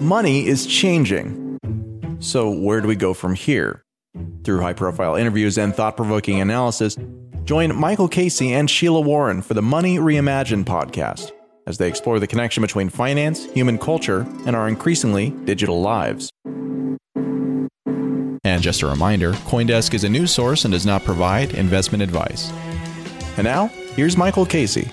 money is changing. So, where do we go from here? Through high profile interviews and thought provoking analysis, join Michael Casey and Sheila Warren for the Money Reimagined podcast as they explore the connection between finance, human culture, and our increasingly digital lives. And just a reminder Coindesk is a news source and does not provide investment advice. And now, here's Michael Casey.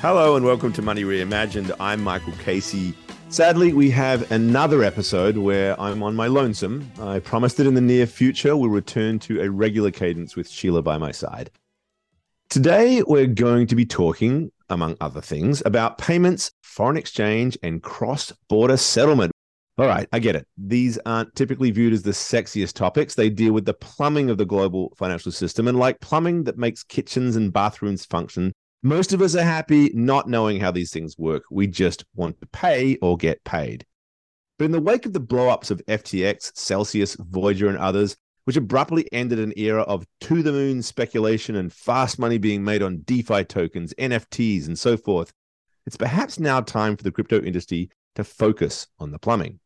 Hello and welcome to Money Reimagined. I'm Michael Casey. Sadly, we have another episode where I'm on my lonesome. I promised that in the near future we'll return to a regular cadence with Sheila by my side. Today, we're going to be talking, among other things, about payments, foreign exchange, and cross border settlement. All right, I get it. These aren't typically viewed as the sexiest topics. They deal with the plumbing of the global financial system. And like plumbing that makes kitchens and bathrooms function, most of us are happy not knowing how these things work. We just want to pay or get paid. But in the wake of the blowups of FTX, Celsius, Voyager, and others, which abruptly ended an era of to the moon speculation and fast money being made on DeFi tokens, NFTs, and so forth, it's perhaps now time for the crypto industry to focus on the plumbing.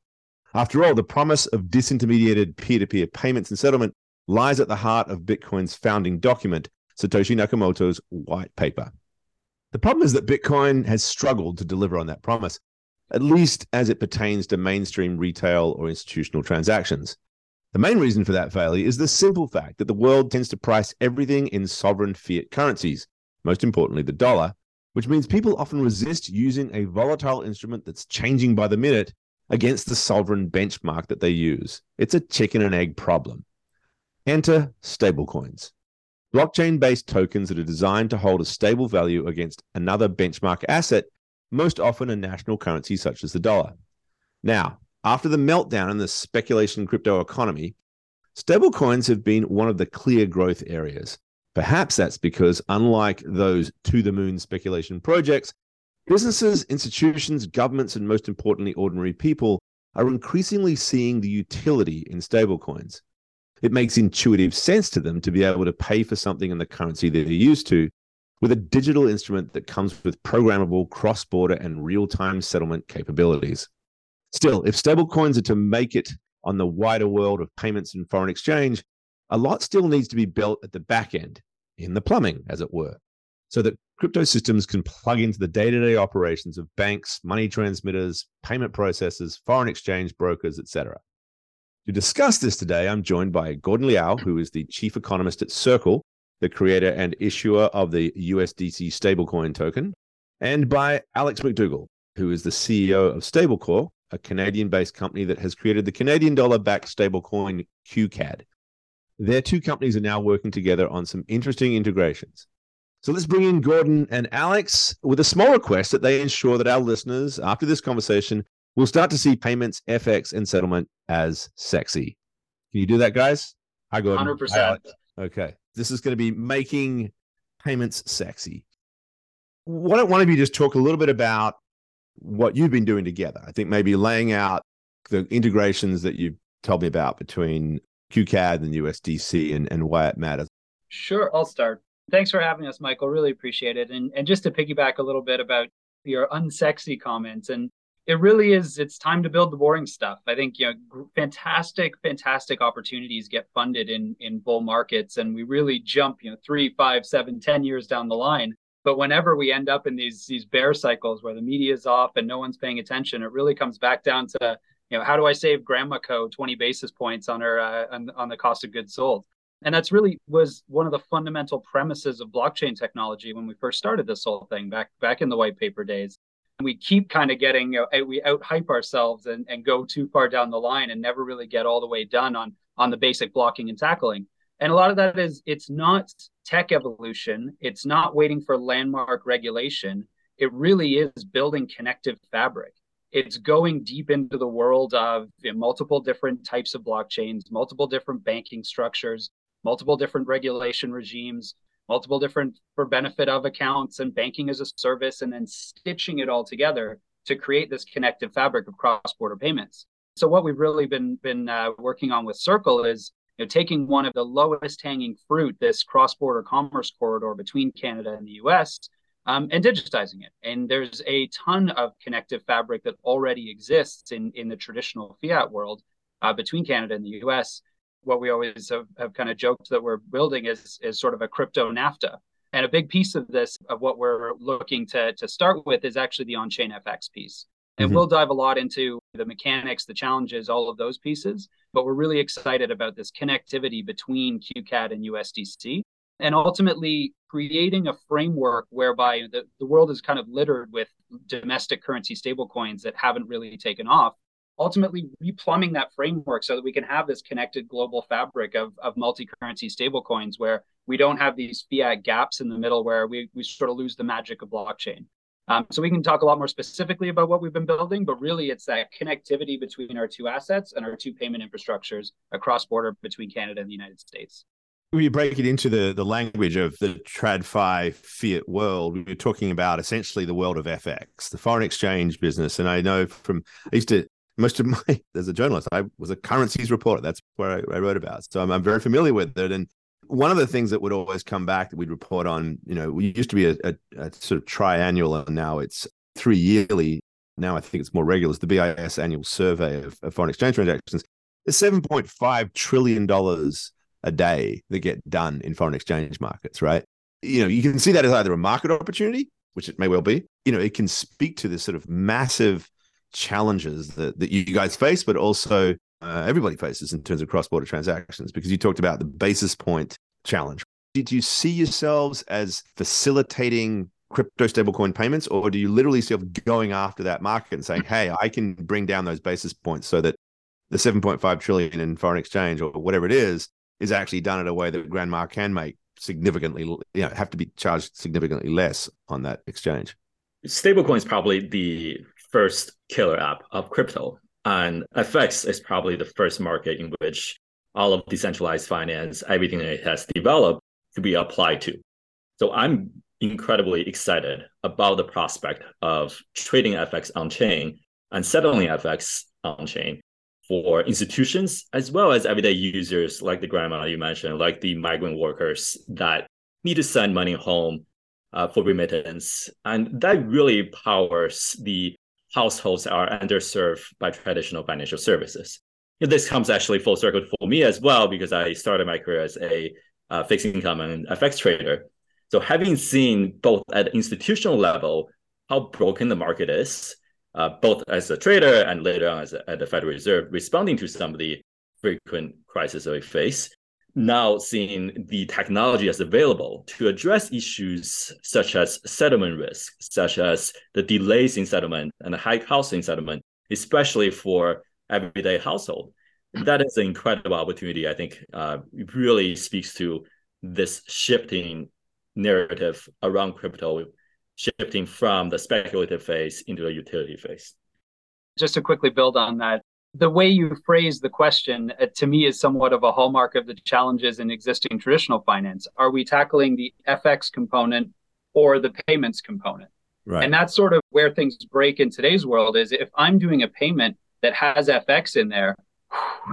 After all, the promise of disintermediated peer to peer payments and settlement lies at the heart of Bitcoin's founding document, Satoshi Nakamoto's white paper. The problem is that Bitcoin has struggled to deliver on that promise, at least as it pertains to mainstream retail or institutional transactions. The main reason for that failure is the simple fact that the world tends to price everything in sovereign fiat currencies, most importantly, the dollar, which means people often resist using a volatile instrument that's changing by the minute against the sovereign benchmark that they use. It's a chicken and egg problem. Enter stablecoins. Blockchain based tokens that are designed to hold a stable value against another benchmark asset, most often a national currency such as the dollar. Now, after the meltdown in the speculation crypto economy, stablecoins have been one of the clear growth areas. Perhaps that's because, unlike those to the moon speculation projects, businesses, institutions, governments, and most importantly, ordinary people are increasingly seeing the utility in stablecoins it makes intuitive sense to them to be able to pay for something in the currency that they're used to with a digital instrument that comes with programmable cross border and real time settlement capabilities. Still, if stablecoins are to make it on the wider world of payments and foreign exchange, a lot still needs to be built at the back end, in the plumbing, as it were, so that crypto systems can plug into the day to day operations of banks, money transmitters, payment processors, foreign exchange brokers, etc. To discuss this today, I'm joined by Gordon Liao, who is the chief economist at Circle, the creator and issuer of the USDC stablecoin token, and by Alex McDougall, who is the CEO of Stablecorp, a Canadian based company that has created the Canadian dollar backed stablecoin QCAD. Their two companies are now working together on some interesting integrations. So let's bring in Gordon and Alex with a small request that they ensure that our listeners, after this conversation, we'll start to see payments, FX, and settlement as sexy. Can you do that, guys? I go 100%. Okay. This is going to be making payments sexy. Why don't one of you just talk a little bit about what you've been doing together? I think maybe laying out the integrations that you've told me about between QCAD and USDC and, and why it matters. Sure, I'll start. Thanks for having us, Michael. Really appreciate it. And and just to piggyback a little bit about your unsexy comments and it really is it's time to build the boring stuff. I think you know fantastic fantastic opportunities get funded in in bull markets and we really jump you know three five seven ten years down the line. But whenever we end up in these these bear cycles where the media is off and no one's paying attention it really comes back down to you know how do i save grandma co 20 basis points on her uh, on, on the cost of goods sold? And that's really was one of the fundamental premises of blockchain technology when we first started this whole thing back back in the white paper days we keep kind of getting know, eh, we out hype ourselves and, and go too far down the line and never really get all the way done on on the basic blocking and tackling. And a lot of that is it's not tech evolution. It's not waiting for landmark regulation. It really is building connective fabric. It's going deep into the world of you know, multiple different types of blockchains multiple different banking structures multiple different regulation regimes multiple different for benefit of accounts and banking as a service, and then stitching it all together to create this connective fabric of cross-border payments. So what we've really been been uh, working on with Circle is you know, taking one of the lowest hanging fruit, this cross-border commerce corridor between Canada and the U.S., um, and digitizing it. And there's a ton of connective fabric that already exists in, in the traditional fiat world uh, between Canada and the US. What we always have, have kind of joked that we're building is, is sort of a crypto NAFTA. And a big piece of this, of what we're looking to, to start with, is actually the on chain FX piece. And mm-hmm. we'll dive a lot into the mechanics, the challenges, all of those pieces. But we're really excited about this connectivity between QCAD and USDC and ultimately creating a framework whereby the, the world is kind of littered with domestic currency stablecoins that haven't really taken off ultimately replumbing that framework so that we can have this connected global fabric of, of multi-currency stablecoins where we don't have these fiat gaps in the middle where we, we sort of lose the magic of blockchain um, so we can talk a lot more specifically about what we've been building but really it's that connectivity between our two assets and our two payment infrastructures across border between canada and the united states you break it into the, the language of the TradFi fiat world, we're talking about essentially the world of FX, the foreign exchange business. And I know from, I used to, most of my, as a journalist, I was a currencies reporter. That's where I, I wrote about. So I'm, I'm, very familiar with it. And one of the things that would always come back that we'd report on, you know, we used to be a, a, a sort of triannual, and now it's three yearly. Now I think it's more regular. It's the BIS annual survey of, of foreign exchange transactions. It's $7.5 trillion a day that get done in foreign exchange markets, right? You know, you can see that as either a market opportunity, which it may well be. You know, it can speak to this sort of massive challenges that, that you guys face, but also uh, everybody faces in terms of cross border transactions, because you talked about the basis point challenge. Did you see yourselves as facilitating crypto stablecoin payments, or do you literally see yourself going after that market and saying, hey, I can bring down those basis points so that the 7.5 trillion in foreign exchange or whatever it is is actually done in a way that Grandma can make significantly, you know, have to be charged significantly less on that exchange. Stablecoin is probably the first killer app of crypto, and FX is probably the first market in which all of decentralized finance, everything it has developed, could be applied to. So I'm incredibly excited about the prospect of trading FX on chain and settling FX on chain for institutions as well as everyday users like the grandma you mentioned, like the migrant workers that need to send money home uh, for remittance. And that really powers the households are underserved by traditional financial services. This comes actually full circle for me as well, because I started my career as a uh, fixed income and FX trader. So having seen both at the institutional level how broken the market is, uh, both as a trader and later on as a, at the Federal Reserve, responding to some of the frequent crises that we face. Now seeing the technology as available to address issues such as settlement risk, such as the delays in settlement and the high in settlement, especially for everyday household. That is an incredible opportunity. I think uh, really speaks to this shifting narrative around crypto shifting from the speculative phase into a utility phase. Just to quickly build on that, the way you phrase the question uh, to me is somewhat of a hallmark of the challenges in existing traditional finance. Are we tackling the FX component or the payments component? Right. And that's sort of where things break in today's world is if I'm doing a payment that has FX in there,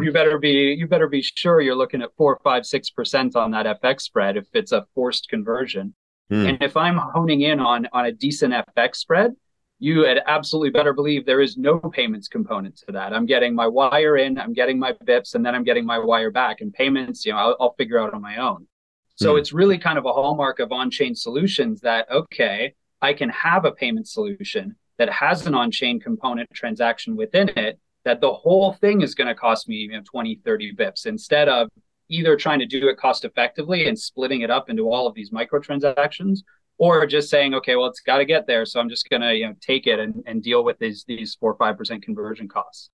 you better be you better be sure you're looking at four, five, six percent on that FX spread if it's a forced conversion. Mm. And if I'm honing in on on a decent FX spread, you had absolutely better believe there is no payments component to that. I'm getting my wire in, I'm getting my bips, and then I'm getting my wire back. And payments, you know, I'll, I'll figure out on my own. So mm. it's really kind of a hallmark of on-chain solutions that okay, I can have a payment solution that has an on-chain component transaction within it that the whole thing is going to cost me you know 20 30 bips instead of either trying to do it cost effectively and splitting it up into all of these microtransactions or just saying okay well it's got to get there so i'm just going to you know take it and, and deal with these these four or five percent conversion costs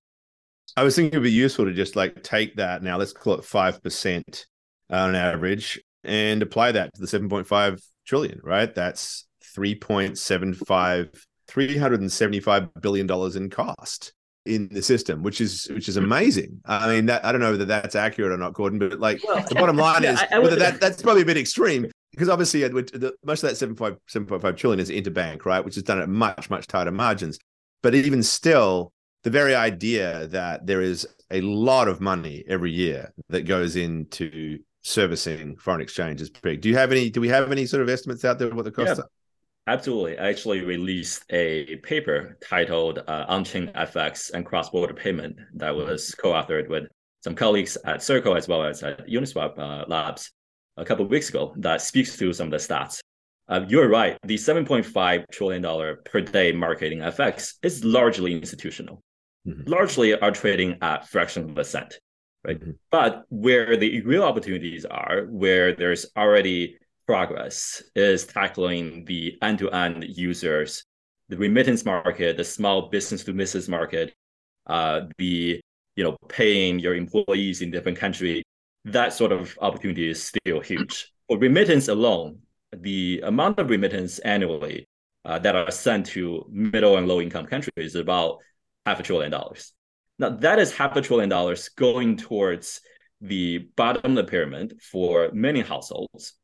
i was thinking it'd be useful to just like take that now let's call it five percent on average and apply that to the 7.5 trillion right that's 3.75 375 billion dollars in cost in the system, which is which is amazing. I mean, that I don't know whether that's accurate or not, Gordon, but like well, the bottom line yeah, is I, I whether that that's probably a bit extreme because obviously the, most of that 7.5, 7.5 trillion is interbank, right, which is done at much much tighter margins. But even still, the very idea that there is a lot of money every year that goes into servicing foreign exchange is big. Do you have any? Do we have any sort of estimates out there what the costs yeah. are? Absolutely. I actually released a paper titled uh, On-Chain FX and Cross-Border Payment that was co-authored with some colleagues at Circle as well as at Uniswap uh, Labs a couple of weeks ago that speaks to some of the stats. Uh, you're right. The $7.5 trillion per day marketing FX is largely institutional. Mm-hmm. Largely are trading at fraction of a cent, right? Mm-hmm. But where the real opportunities are, where there's already progress is tackling the end-to-end users, the remittance market, the small business to business market, uh, the you know paying your employees in different country. That sort of opportunity is still huge. For remittance alone, the amount of remittance annually uh, that are sent to middle and low income countries is about half a trillion dollars. Now that is half a trillion dollars going towards the bottom of the pyramid for many households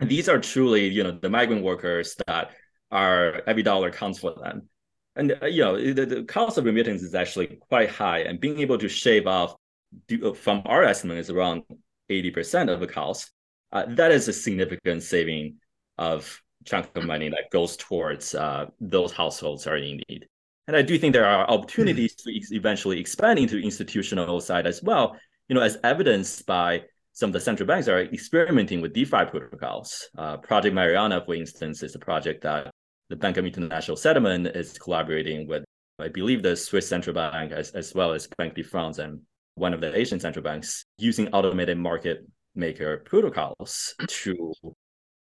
these are truly, you know, the migrant workers that are every dollar counts for them. And uh, you know, the, the cost of remittance is actually quite high, and being able to shave off uh, from our estimate is around 80% of the cost. Uh, that is a significant saving of chunk of money that goes towards uh, those households are in need. And I do think there are opportunities to eventually expand into institutional side as well. You know, as evidenced by some of the central banks are experimenting with DeFi protocols. Uh, project Mariana, for instance, is a project that the Bank of International Settlement is collaborating with, I believe, the Swiss Central Bank as, as well as Banque de France and one of the Asian central banks using automated market maker protocols to,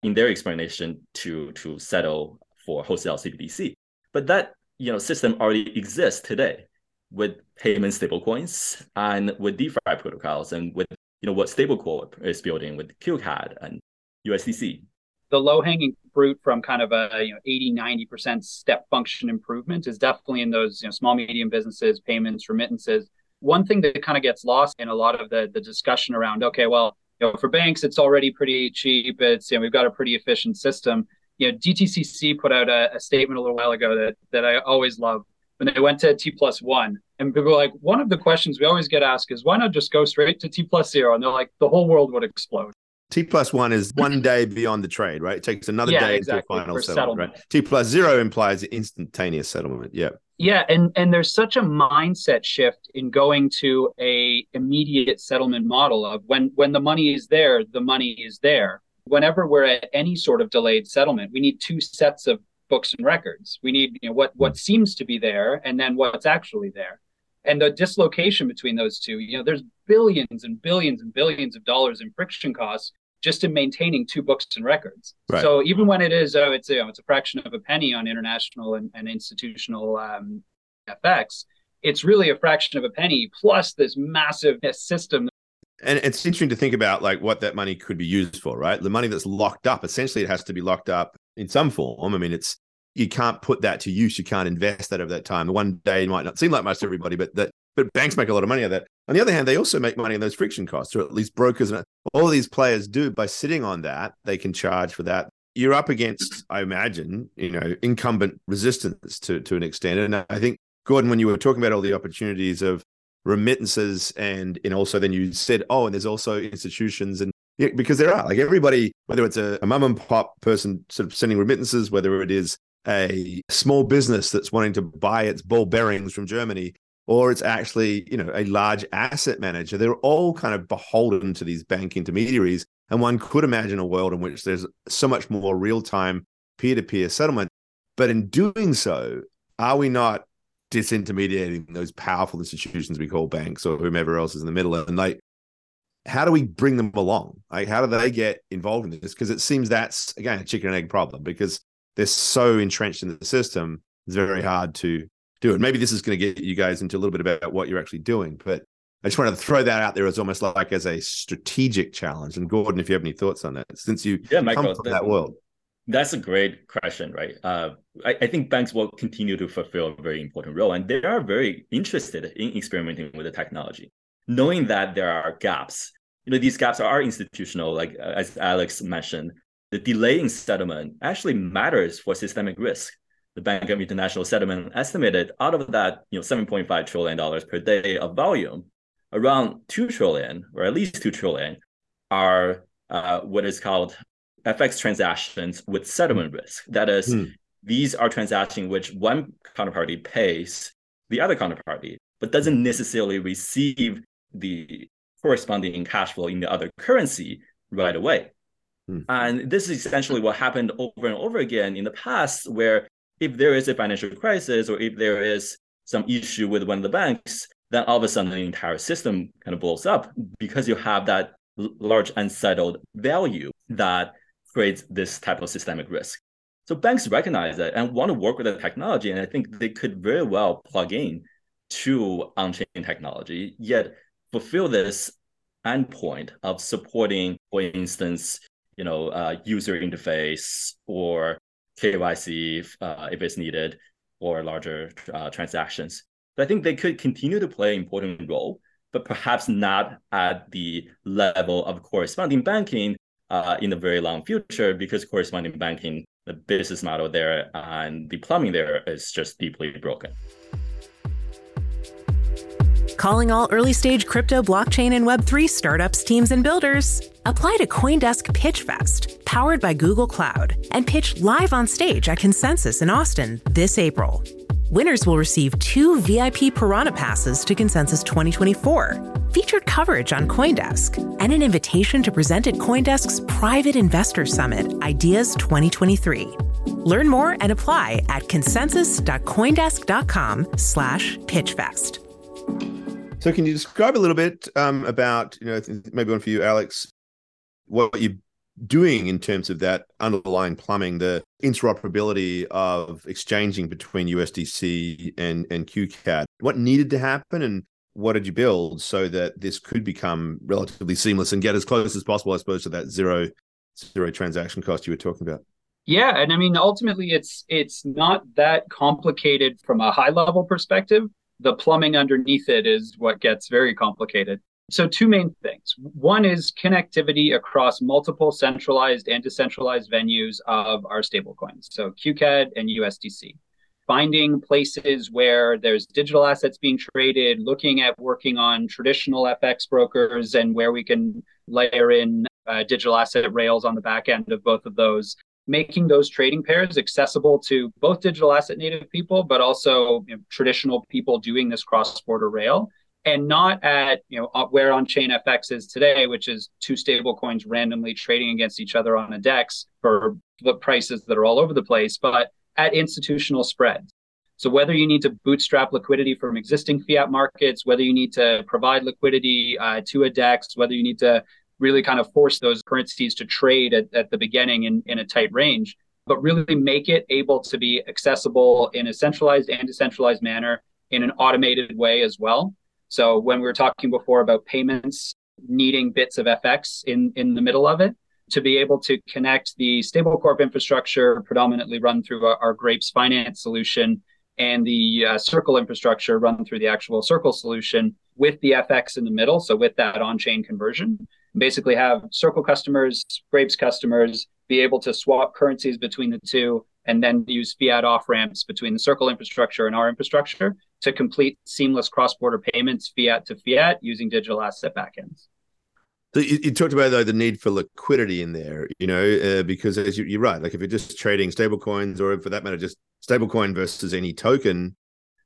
in their explanation, to to settle for wholesale CBDC. But that you know system already exists today with payment stablecoins and with DeFi protocols and with you know what stablecoin is building with QCAD and USDC. The low hanging fruit from kind of a you know 80 90% step function improvement is definitely in those you know small medium businesses, payments, remittances. One thing that kind of gets lost in a lot of the the discussion around okay, well, you know, for banks it's already pretty cheap. It's you know we've got a pretty efficient system. You know, DTCC put out a, a statement a little while ago that that I always love when they went to T plus one and people are like, one of the questions we always get asked is, why not just go straight to T plus zero? And they're like, the whole world would explode. T plus one is one day beyond the trade, right? It takes another yeah, day exactly, to final settlement, settlement, right? T plus zero implies instantaneous settlement. Yeah. Yeah, and and there's such a mindset shift in going to a immediate settlement model of when when the money is there, the money is there. Whenever we're at any sort of delayed settlement, we need two sets of books and records. We need you know what what seems to be there and then what's actually there and the dislocation between those two you know there's billions and billions and billions of dollars in friction costs just in maintaining two books and records right. so even when it is oh it's you know it's a fraction of a penny on international and, and institutional um, fx it's really a fraction of a penny plus this massive system and it's interesting to think about like what that money could be used for right the money that's locked up essentially it has to be locked up in some form i mean it's you can't put that to use. You can't invest that over that time. The one day might not seem like much to everybody, but that but banks make a lot of money on that. On the other hand, they also make money on those friction costs, or at least brokers and all these players do by sitting on that. They can charge for that. You're up against, I imagine, you know, incumbent resistance to to an extent. And I think Gordon, when you were talking about all the opportunities of remittances and and also then you said, oh, and there's also institutions and yeah, because there are like everybody, whether it's a, a mum and pop person sort of sending remittances, whether it is a small business that's wanting to buy its ball bearings from Germany, or it's actually, you know, a large asset manager. They're all kind of beholden to these bank intermediaries. And one could imagine a world in which there's so much more real time peer to peer settlement. But in doing so, are we not disintermediating those powerful institutions we call banks or whomever else is in the middle? And like, how do we bring them along? Like, how do they get involved in this? Because it seems that's again a chicken and egg problem. Because they're so entrenched in the system, it's very hard to do it. Maybe this is going to get you guys into a little bit about what you're actually doing, but I just wanted to throw that out there as almost like as a strategic challenge. And Gordon, if you have any thoughts on that, since you yeah, Michael, come from that, that world. That's a great question, right? Uh, I, I, think banks will continue to fulfill a very important role, and they are very interested in experimenting with the technology, knowing that there are gaps. You know, these gaps are institutional, like uh, as Alex mentioned the delay in settlement actually matters for systemic risk. The Bank of International Settlement estimated out of that, you know, $7.5 trillion per day of volume, around 2 trillion, or at least 2 trillion, are uh, what is called FX transactions with settlement risk. That is, hmm. these are transactions which one counterparty pays the other counterparty, but doesn't necessarily receive the corresponding cash flow in the other currency right away. Hmm. And this is essentially what happened over and over again in the past, where if there is a financial crisis or if there is some issue with one of the banks, then all of a sudden the entire system kind of blows up because you have that large unsettled value that creates this type of systemic risk. So banks recognize that and want to work with the technology, and I think they could very well plug in to on-chain technology, yet fulfill this endpoint of supporting, for instance, you know, uh, user interface or KYC if, uh, if it's needed, or larger uh, transactions. So I think they could continue to play an important role, but perhaps not at the level of corresponding banking uh, in the very long future, because corresponding banking, the business model there and the plumbing there is just deeply broken. Calling all early stage crypto, blockchain, and Web3 startups, teams, and builders. Apply to Coindesk PitchFest, powered by Google Cloud, and pitch live on stage at Consensus in Austin this April. Winners will receive two VIP Piranha passes to Consensus 2024, featured coverage on Coindesk, and an invitation to present at Coindesk's Private Investor Summit Ideas 2023. Learn more and apply at consensus.coindesk.com slash pitchfest. So, can you describe a little bit um, about, you know, maybe one for you, Alex, what you're doing in terms of that underlying plumbing, the interoperability of exchanging between USDC and, and QCAD? What needed to happen and what did you build so that this could become relatively seamless and get as close as possible, I suppose, to that zero zero transaction cost you were talking about? Yeah, and I mean ultimately it's it's not that complicated from a high level perspective the plumbing underneath it is what gets very complicated. So, two main things. One is connectivity across multiple centralized and decentralized venues of our stablecoins, so QCAD and USDC. Finding places where there's digital assets being traded, looking at working on traditional FX brokers and where we can layer in uh, digital asset rails on the back end of both of those making those trading pairs accessible to both digital asset native people, but also you know, traditional people doing this cross border rail, and not at you know where on chain FX is today, which is two stable coins randomly trading against each other on a DEX for the prices that are all over the place, but at institutional spreads. So whether you need to bootstrap liquidity from existing fiat markets, whether you need to provide liquidity uh, to a DEX, whether you need to really kind of force those currencies to trade at, at the beginning in, in a tight range, but really make it able to be accessible in a centralized and decentralized manner in an automated way as well. So when we were talking before about payments needing bits of FX in, in the middle of it, to be able to connect the stablecorp infrastructure predominantly run through our, our Grapes finance solution and the uh, Circle infrastructure run through the actual Circle solution with the FX in the middle. So with that on-chain conversion, basically have Circle customers, Grapes customers be able to swap currencies between the two and then use fiat off ramps between the Circle infrastructure and our infrastructure to complete seamless cross border payments, fiat to fiat, using digital asset backends. So you, you, talked about though the need for liquidity in there, you know, uh, because as you, are right, like if you're just trading stable coins or for that matter, just stablecoin versus any token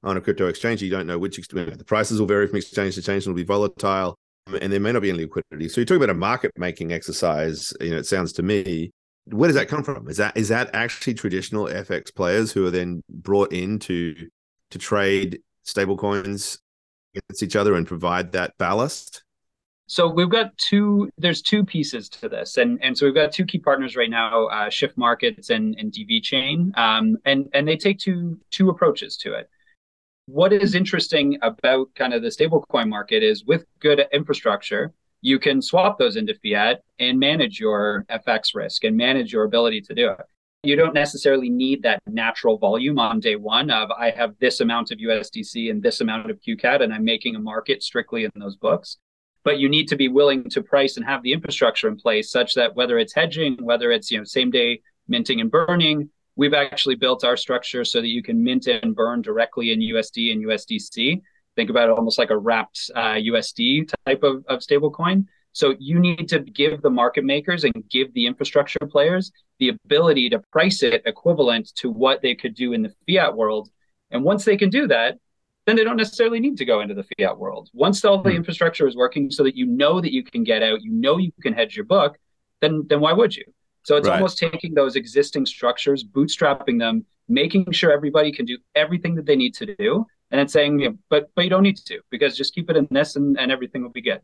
on a crypto exchange, you don't know which the prices will vary from exchange to exchange and will be volatile and there may not be any liquidity. So you talk about a market making exercise. You know, it sounds to me. Where does that come from? Is that is that actually traditional FX players who are then brought in to to trade stablecoins against each other and provide that ballast? So we've got two. There's two pieces to this, and and so we've got two key partners right now, uh, Shift Markets and and DV Chain, um, and and they take two two approaches to it what is interesting about kind of the stablecoin market is with good infrastructure, you can swap those into fiat and manage your FX risk and manage your ability to do it. You don't necessarily need that natural volume on day one of I have this amount of USDC and this amount of QCAD and I'm making a market strictly in those books. But you need to be willing to price and have the infrastructure in place such that whether it's hedging, whether it's you know same day minting and burning, We've actually built our structure so that you can mint and burn directly in USD and USDC. Think about it almost like a wrapped uh, USD type of, of stablecoin. So you need to give the market makers and give the infrastructure players the ability to price it equivalent to what they could do in the fiat world. And once they can do that, then they don't necessarily need to go into the fiat world. Once all the hmm. infrastructure is working so that you know that you can get out, you know you can hedge your book, then then why would you? So it's right. almost taking those existing structures, bootstrapping them, making sure everybody can do everything that they need to do, and then saying, know, but but you don't need to because just keep it in this and, and everything will be good.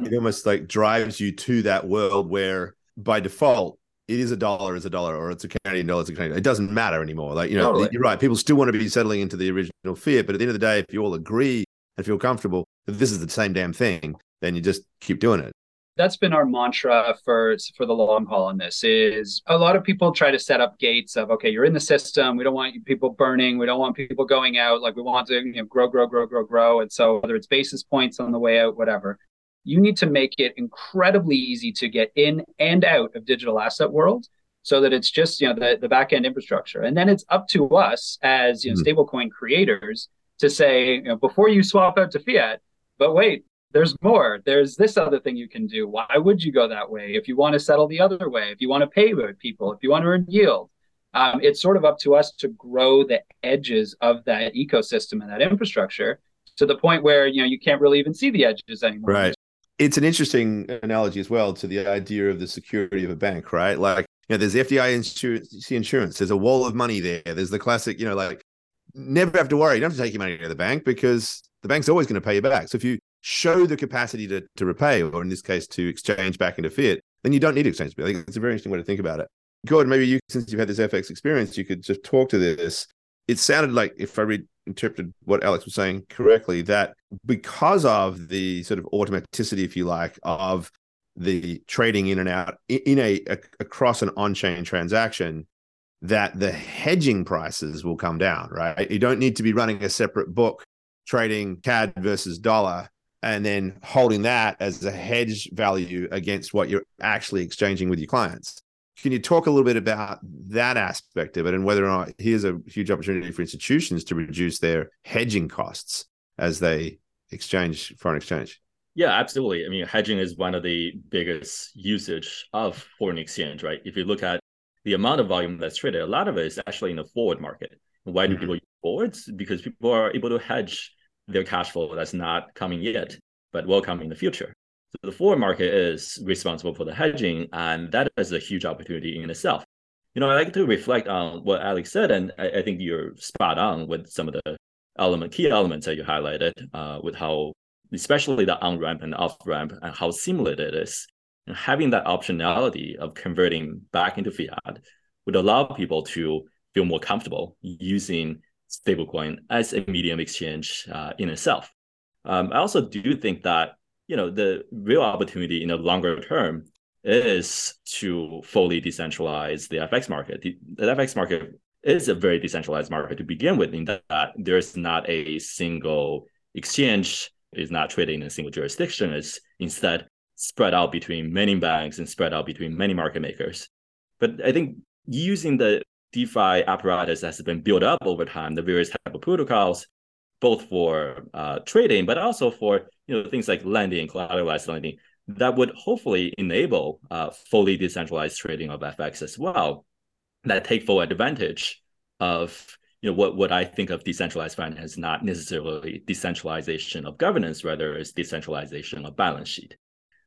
It almost like drives you to that world where by default it is a dollar is a dollar or it's a Canadian dollar, it's a Canadian. It doesn't matter anymore. Like, you know, totally. you're right. People still want to be settling into the original fiat, but at the end of the day, if you all agree and feel comfortable that this is the same damn thing, then you just keep doing it that's been our mantra for for the long haul on this is a lot of people try to set up gates of okay you're in the system. We don't want people burning. We don't want people going out. Like we want to you know, grow grow grow grow grow. And so whether it's basis points on the way out whatever you need to make it incredibly easy to get in and out of digital asset world so that it's just you know the, the back end infrastructure. And then it's up to us as you know mm-hmm. stablecoin creators to say you know, before you swap out to fiat but wait there's more. There's this other thing you can do. Why would you go that way? If you want to settle the other way, if you want to pay people, if you want to earn yield, um, it's sort of up to us to grow the edges of that ecosystem and that infrastructure to the point where you know you can't really even see the edges anymore. Right. It's an interesting analogy as well to the idea of the security of a bank, right? Like, you know, there's FDIC insurance, insurance, there's a wall of money there. There's the classic, you know, like never have to worry. You don't have to take your money to the bank because the bank's always going to pay you back. So if you show the capacity to, to repay, or in this case, to exchange back into fiat, then you don't need exchange. I think it's a very interesting way to think about it. Gordon, maybe you, since you've had this FX experience, you could just talk to this. It sounded like, if I read, interpreted what Alex was saying correctly, that because of the sort of automaticity, if you like, of the trading in and out in a, a across an on-chain transaction, that the hedging prices will come down, right? You don't need to be running a separate book trading CAD versus dollar and then holding that as a hedge value against what you're actually exchanging with your clients. Can you talk a little bit about that aspect of it and whether or not here's a huge opportunity for institutions to reduce their hedging costs as they exchange foreign exchange? Yeah, absolutely. I mean, hedging is one of the biggest usage of foreign exchange, right? If you look at the amount of volume that's traded, a lot of it is actually in the forward market. Why do mm-hmm. people use forwards? Because people are able to hedge their cash flow that's not coming yet, but will come in the future. So the forward market is responsible for the hedging, and that is a huge opportunity in itself. You know, I like to reflect on what Alex said, and I, I think you're spot on with some of the element key elements that you highlighted, uh, with how especially the on ramp and off ramp and how similar it is. And having that optionality of converting back into fiat would allow people to feel more comfortable using stablecoin as a medium exchange uh, in itself. Um, I also do think that you know the real opportunity in the longer term is to fully decentralize the FX market. The, the FX market is a very decentralized market to begin with, in that there's not a single exchange, is not traded in a single jurisdiction. It's instead spread out between many banks and spread out between many market makers. But I think using the DeFi apparatus has been built up over time, the various type of protocols, both for uh, trading, but also for you know things like lending, collateralized lending, that would hopefully enable uh, fully decentralized trading of FX as well, that take full advantage of you know what what I think of decentralized finance, not necessarily decentralization of governance, rather is decentralization of balance sheet,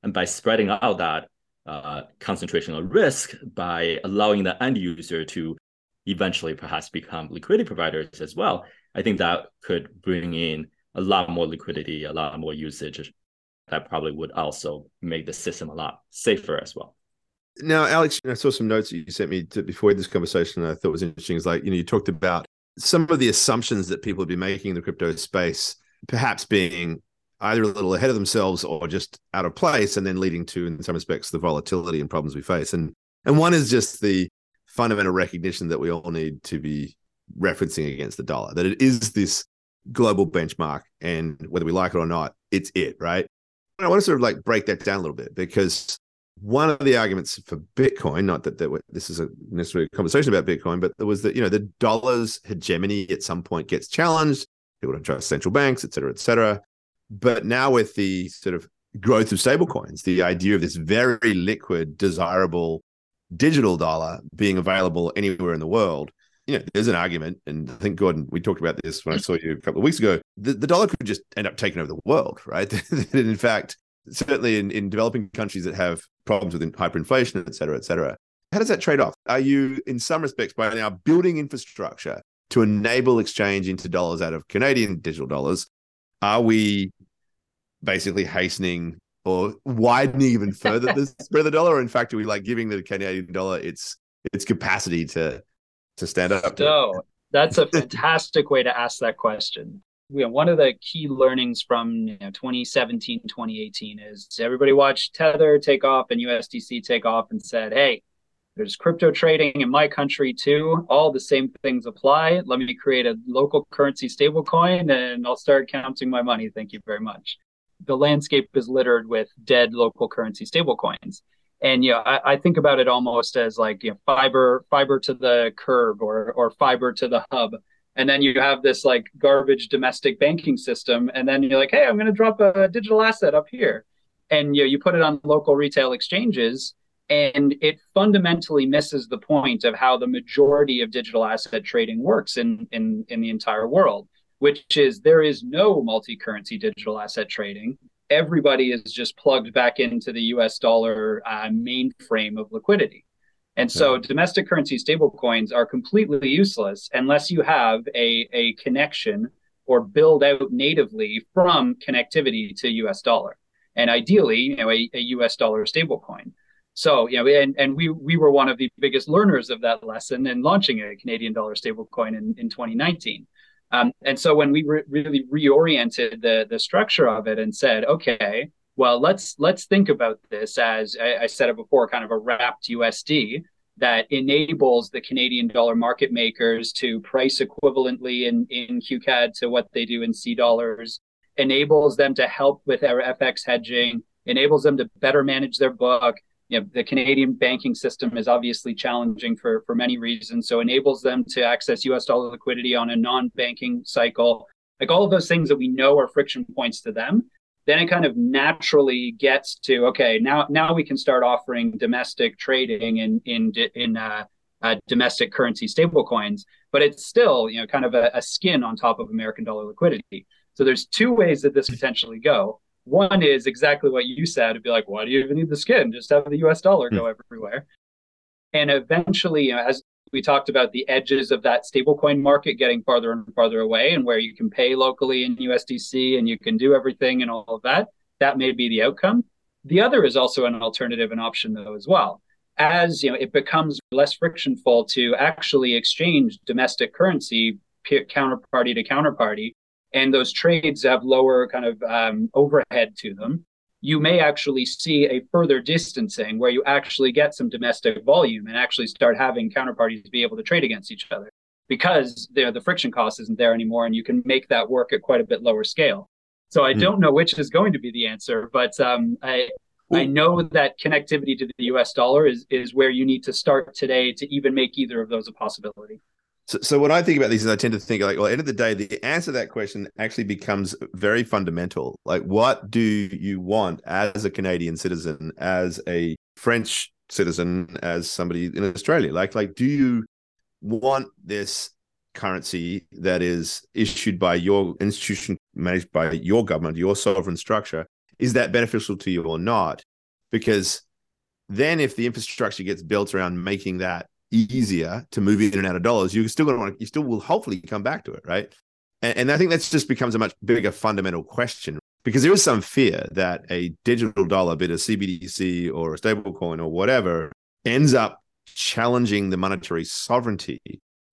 and by spreading out that uh, concentration of risk by allowing the end user to eventually perhaps become liquidity providers as well, I think that could bring in a lot more liquidity, a lot more usage. That probably would also make the system a lot safer as well. Now, Alex, I saw some notes that you sent me to, before this conversation. I thought was interesting. Is like you know you talked about some of the assumptions that people have been making in the crypto space, perhaps being either a little ahead of themselves or just out of place, and then leading to, in some respects, the volatility and problems we face. And and one is just the fundamental recognition that we all need to be referencing against the dollar, that it is this global benchmark. And whether we like it or not, it's it, right? I want to sort of like break that down a little bit because one of the arguments for Bitcoin, not that, that this is a necessarily a conversation about Bitcoin, but there was that, you know, the dollar's hegemony at some point gets challenged. People don't trust central banks, et cetera, et cetera. But now with the sort of growth of stablecoins, the idea of this very liquid, desirable digital dollar being available anywhere in the world. You know, there's an argument, and I think Gordon, we talked about this when I saw you a couple of weeks ago. The, the dollar could just end up taking over the world, right? in fact, certainly in, in developing countries that have problems with hyperinflation, et cetera, et cetera. How does that trade off? Are you, in some respects, by now building infrastructure to enable exchange into dollars out of Canadian digital dollars? Are we basically hastening or widening even further the spread of the dollar? Or in fact, are we like giving the Canadian dollar its its capacity to to stand up? So that's a fantastic way to ask that question. You know, one of the key learnings from you know, 2017, 2018 is everybody watched Tether take off and USDC take off and said, hey, there's crypto trading in my country too. All the same things apply. Let me create a local currency stablecoin and I'll start counting my money. Thank you very much the landscape is littered with dead local currency stablecoins. And yeah, I, I, think about it almost as like you know, fiber fiber to the curb or or fiber to the hub. And then you have this like garbage domestic banking system, and then you're like, hey, I'm going to drop a digital asset up here, and you know, you put it on local retail exchanges, and it fundamentally misses the point of how the majority of digital asset trading works in in in the entire world which is there is no multi-currency digital asset trading. Everybody is just plugged back into the US dollar uh, mainframe of liquidity. And so domestic currency stablecoins are completely useless unless you have a, a connection or build out natively from connectivity to US dollar. And ideally, you know, a, a US dollar stablecoin. So, you know, and, and we we were one of the biggest learners of that lesson in launching a Canadian dollar stablecoin in, in 2019. Um, and so when we re- really reoriented the the structure of it and said, okay, well let's let's think about this as I, I said it before, kind of a wrapped USD that enables the Canadian dollar market makers to price equivalently in in QCAD to what they do in C dollars, enables them to help with our FX hedging, enables them to better manage their book, you know, the Canadian banking system is obviously challenging for, for many reasons. So enables them to access US dollar liquidity on a non-banking cycle. Like all of those things that we know are friction points to them. Then it kind of naturally gets to okay, now now we can start offering domestic trading in in in uh, uh, domestic currency stablecoins, but it's still you know kind of a, a skin on top of American dollar liquidity. So there's two ways that this potentially go. One is exactly what you said. It'd be like, why do you even need the skin? Just have the US dollar go mm. everywhere. And eventually, you know, as we talked about the edges of that stablecoin market getting farther and farther away, and where you can pay locally in USDC and you can do everything and all of that, that may be the outcome. The other is also an alternative and option, though, as well. As you know, it becomes less frictionful to actually exchange domestic currency counterparty to counterparty and those trades have lower kind of um, overhead to them, you may actually see a further distancing where you actually get some domestic volume and actually start having counterparties be able to trade against each other because the friction cost isn't there anymore and you can make that work at quite a bit lower scale. So I mm. don't know which is going to be the answer, but um, I, I know that connectivity to the US dollar is, is where you need to start today to even make either of those a possibility. So, so when I think about these, I tend to think like, well, at the end of the day, the answer to that question actually becomes very fundamental. Like, what do you want as a Canadian citizen, as a French citizen, as somebody in Australia? Like, like, do you want this currency that is issued by your institution, managed by your government, your sovereign structure? Is that beneficial to you or not? Because then, if the infrastructure gets built around making that easier to move in and out of dollars, you're still going to want to, you still will hopefully come back to it, right? And, and I think that's just becomes a much bigger fundamental question because there is some fear that a digital dollar, be it a CBDC or a stablecoin or whatever, ends up challenging the monetary sovereignty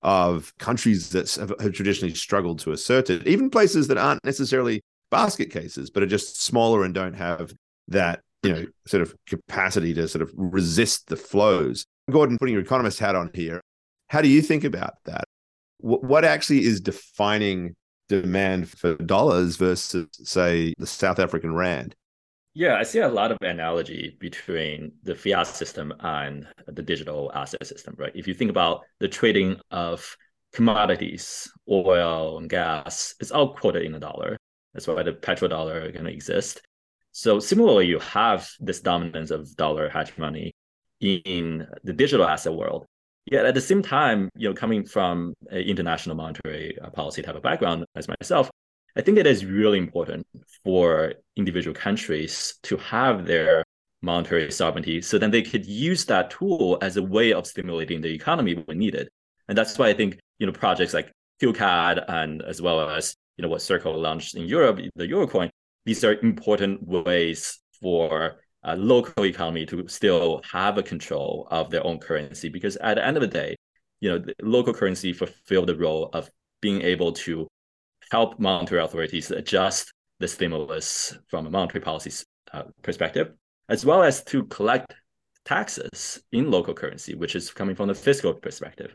of countries that have traditionally struggled to assert it, even places that aren't necessarily basket cases, but are just smaller and don't have that you know sort of capacity to sort of resist the flows Gordon, putting your economist hat on here, how do you think about that? What actually is defining demand for dollars versus, say, the South African rand? Yeah, I see a lot of analogy between the fiat system and the digital asset system, right? If you think about the trading of commodities, oil and gas, it's all quoted in a dollar. That's why the petrodollar to exist. So similarly, you have this dominance of dollar hegemony in the digital asset world. Yet at the same time, you know, coming from an international monetary uh, policy type of background as myself, I think it is really important for individual countries to have their monetary sovereignty so then they could use that tool as a way of stimulating the economy when needed. And that's why I think, you know, projects like QCAD and as well as, you know, what Circle launched in Europe, the Eurocoin, these are important ways for a local economy to still have a control of their own currency because at the end of the day, you know, the local currency fulfill the role of being able to help monetary authorities adjust the stimulus from a monetary policy uh, perspective, as well as to collect taxes in local currency, which is coming from the fiscal perspective.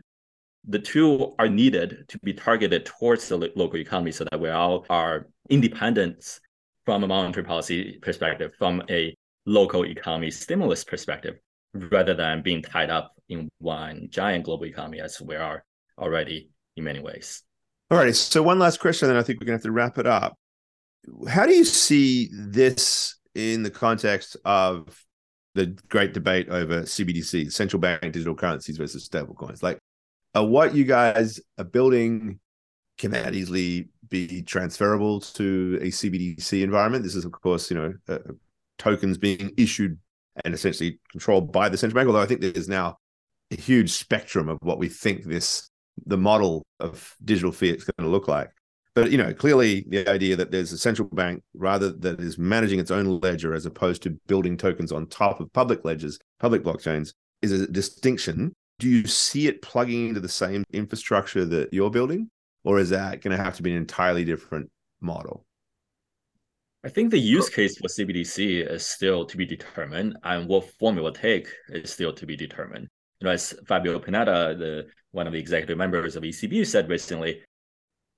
The two are needed to be targeted towards the local economy so that we all are independent from a monetary policy perspective, from a local economy stimulus perspective, rather than being tied up in one giant global economy as we are already in many ways. All right. So one last question, then I think we're to have to wrap it up. How do you see this in the context of the great debate over CBDC, central bank digital currencies versus stablecoins? Like, what you guys are building can that easily be transferable to a CBDC environment? This is, of course, you know, uh, tokens being issued and essentially controlled by the central bank. Although I think there's now a huge spectrum of what we think this the model of digital fiat is going to look like. But you know, clearly the idea that there's a central bank rather that is managing its own ledger as opposed to building tokens on top of public ledgers, public blockchains, is a distinction. Do you see it plugging into the same infrastructure that you're building, or is that going to have to be an entirely different model? I think the use case for CBDC is still to be determined, and what form it will take is still to be determined. You know, as Fabio Panetta, the one of the executive members of ECB, said recently,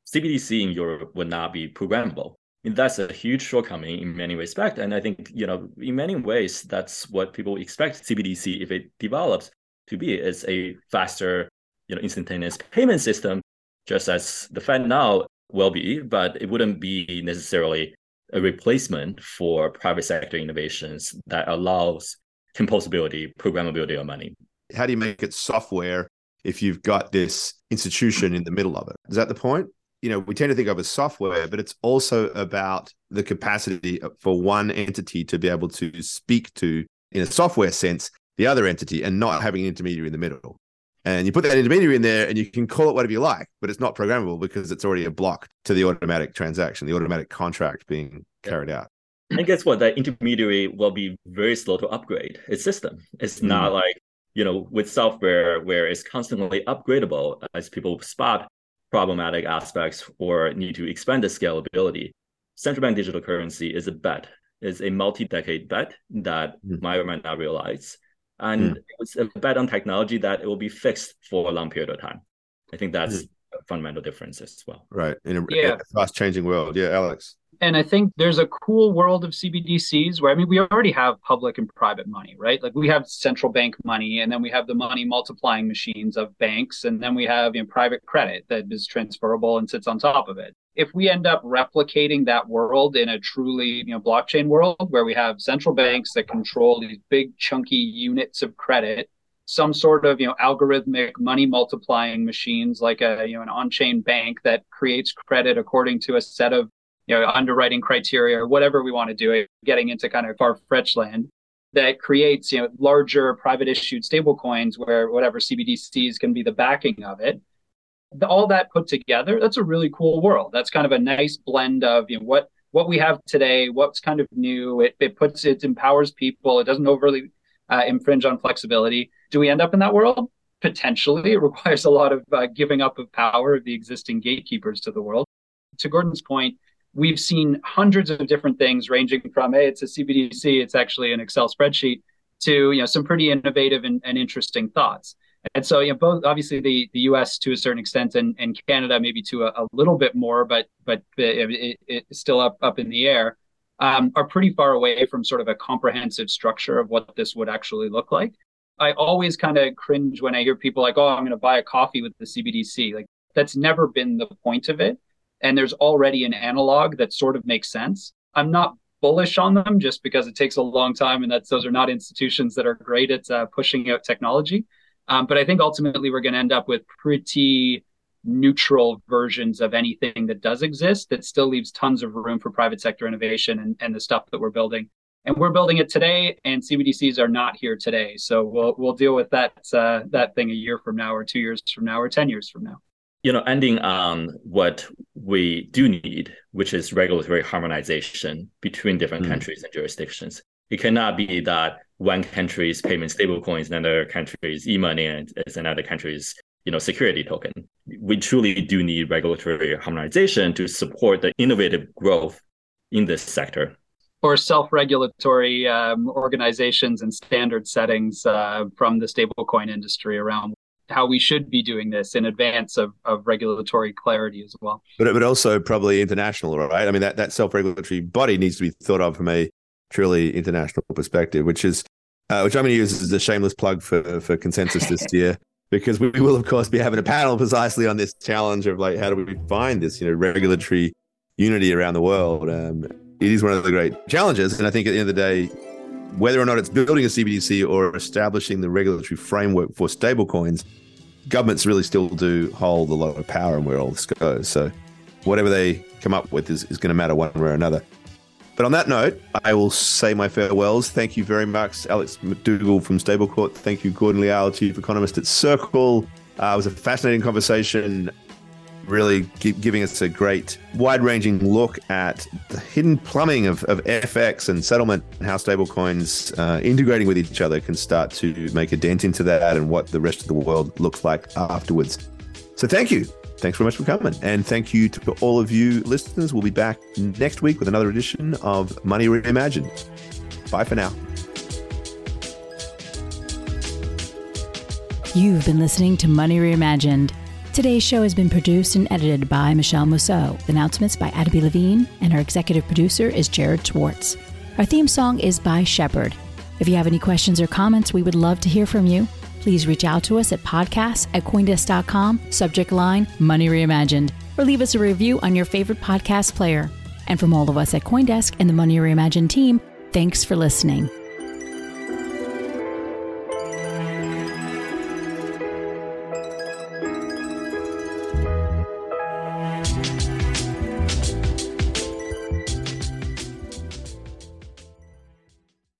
CBDC in Europe would not be programmable. And that's a huge shortcoming in many respects. And I think, you know, in many ways, that's what people expect CBDC, if it develops, to be is a faster, you know, instantaneous payment system, just as the FedNow will be, but it wouldn't be necessarily a replacement for private sector innovations that allows composability, programmability of money. How do you make it software if you've got this institution in the middle of it. Is that the point? You know, we tend to think of as software, but it's also about the capacity for one entity to be able to speak to, in a software sense, the other entity and not having an intermediary in the middle. And you put that intermediary in there and you can call it whatever you like, but it's not programmable because it's already a block to the automatic transaction, the automatic contract being carried out. And guess what? That intermediary will be very slow to upgrade its system. It's mm. not like you know, with software where it's constantly upgradable as people spot problematic aspects or need to expand the scalability. Central bank digital currency is a bet, is a multi-decade bet that mm. might or might not realize. And mm. it's a bet on technology that it will be fixed for a long period of time. I think that's mm. a fundamental difference as well. Right. In a, yeah. a fast changing world. Yeah, Alex. And I think there's a cool world of CBDCs where I mean we already have public and private money, right? Like we have central bank money, and then we have the money multiplying machines of banks, and then we have you know, private credit that is transferable and sits on top of it. If we end up replicating that world in a truly you know blockchain world where we have central banks that control these big chunky units of credit some sort of you know algorithmic money multiplying machines like a you know an on-chain bank that creates credit according to a set of you know, underwriting criteria or whatever we want to do, getting into kind of far-fetched land that creates, you know, larger private issued stablecoins where whatever CBDCs can be the backing of it. All that put together, that's a really cool world. That's kind of a nice blend of you know what what we have today, what's kind of new. It it puts it empowers people. It doesn't overly uh, infringe on flexibility. Do we end up in that world? Potentially, it requires a lot of uh, giving up of power of the existing gatekeepers to the world. To Gordon's point, we've seen hundreds of different things ranging from hey it's a cbdc it's actually an excel spreadsheet to you know some pretty innovative and, and interesting thoughts and so you know both obviously the the us to a certain extent and, and canada maybe to a, a little bit more but but it, it, it's still up up in the air um, are pretty far away from sort of a comprehensive structure of what this would actually look like i always kind of cringe when i hear people like oh i'm going to buy a coffee with the cbdc like that's never been the point of it and there's already an analog that sort of makes sense. I'm not bullish on them just because it takes a long time and that's those are not institutions that are great at uh, pushing out technology. Um, but I think ultimately we're going to end up with pretty neutral versions of anything that does exist that still leaves tons of room for private sector innovation and, and the stuff that we're building. And we're building it today, and CBDCs are not here today. So we'll we'll deal with that uh, that thing a year from now, or two years from now, or ten years from now. You know, ending on what we do need, which is regulatory harmonization between different mm. countries and jurisdictions. It cannot be that one country's payment stablecoins and another country's e-money and is another country's you know security token. We truly do need regulatory harmonization to support the innovative growth in this sector. Or self-regulatory um, organizations and standard settings uh, from the stablecoin industry around how we should be doing this in advance of, of regulatory clarity as well. But but also probably international, right? I mean that that self-regulatory body needs to be thought of from a truly international perspective, which is uh, which I'm going to use as a shameless plug for for consensus this year. Because we will, of course, be having a panel precisely on this challenge of like, how do we find this, you know, regulatory unity around the world? Um, it is one of the great challenges, and I think at the end of the day, whether or not it's building a CBDC or establishing the regulatory framework for stablecoins, governments really still do hold a lot of power in where all this goes. So, whatever they come up with is, is going to matter one way or another. But on that note, I will say my farewells. Thank you very much, Alex McDougall from Stablecorp. Thank you, Gordon Liao, Chief Economist at Circle. Uh, it was a fascinating conversation, really giving us a great, wide ranging look at the hidden plumbing of, of FX and settlement and how stablecoins uh, integrating with each other can start to make a dent into that and what the rest of the world looks like afterwards. So thank you thanks very much for coming. And thank you to all of you listeners. We'll be back next week with another edition of Money Reimagined. Bye for now. You've been listening to Money Reimagined. Today's show has been produced and edited by Michelle Mousseau. Announcements by Adam B. Levine, and our executive producer is Jared Schwartz. Our theme song is by Shepard. If you have any questions or comments, we would love to hear from you please reach out to us at podcasts at Coindesk.com, subject line Money Reimagined, or leave us a review on your favorite podcast player. And from all of us at Coindesk and the Money Reimagined team, thanks for listening.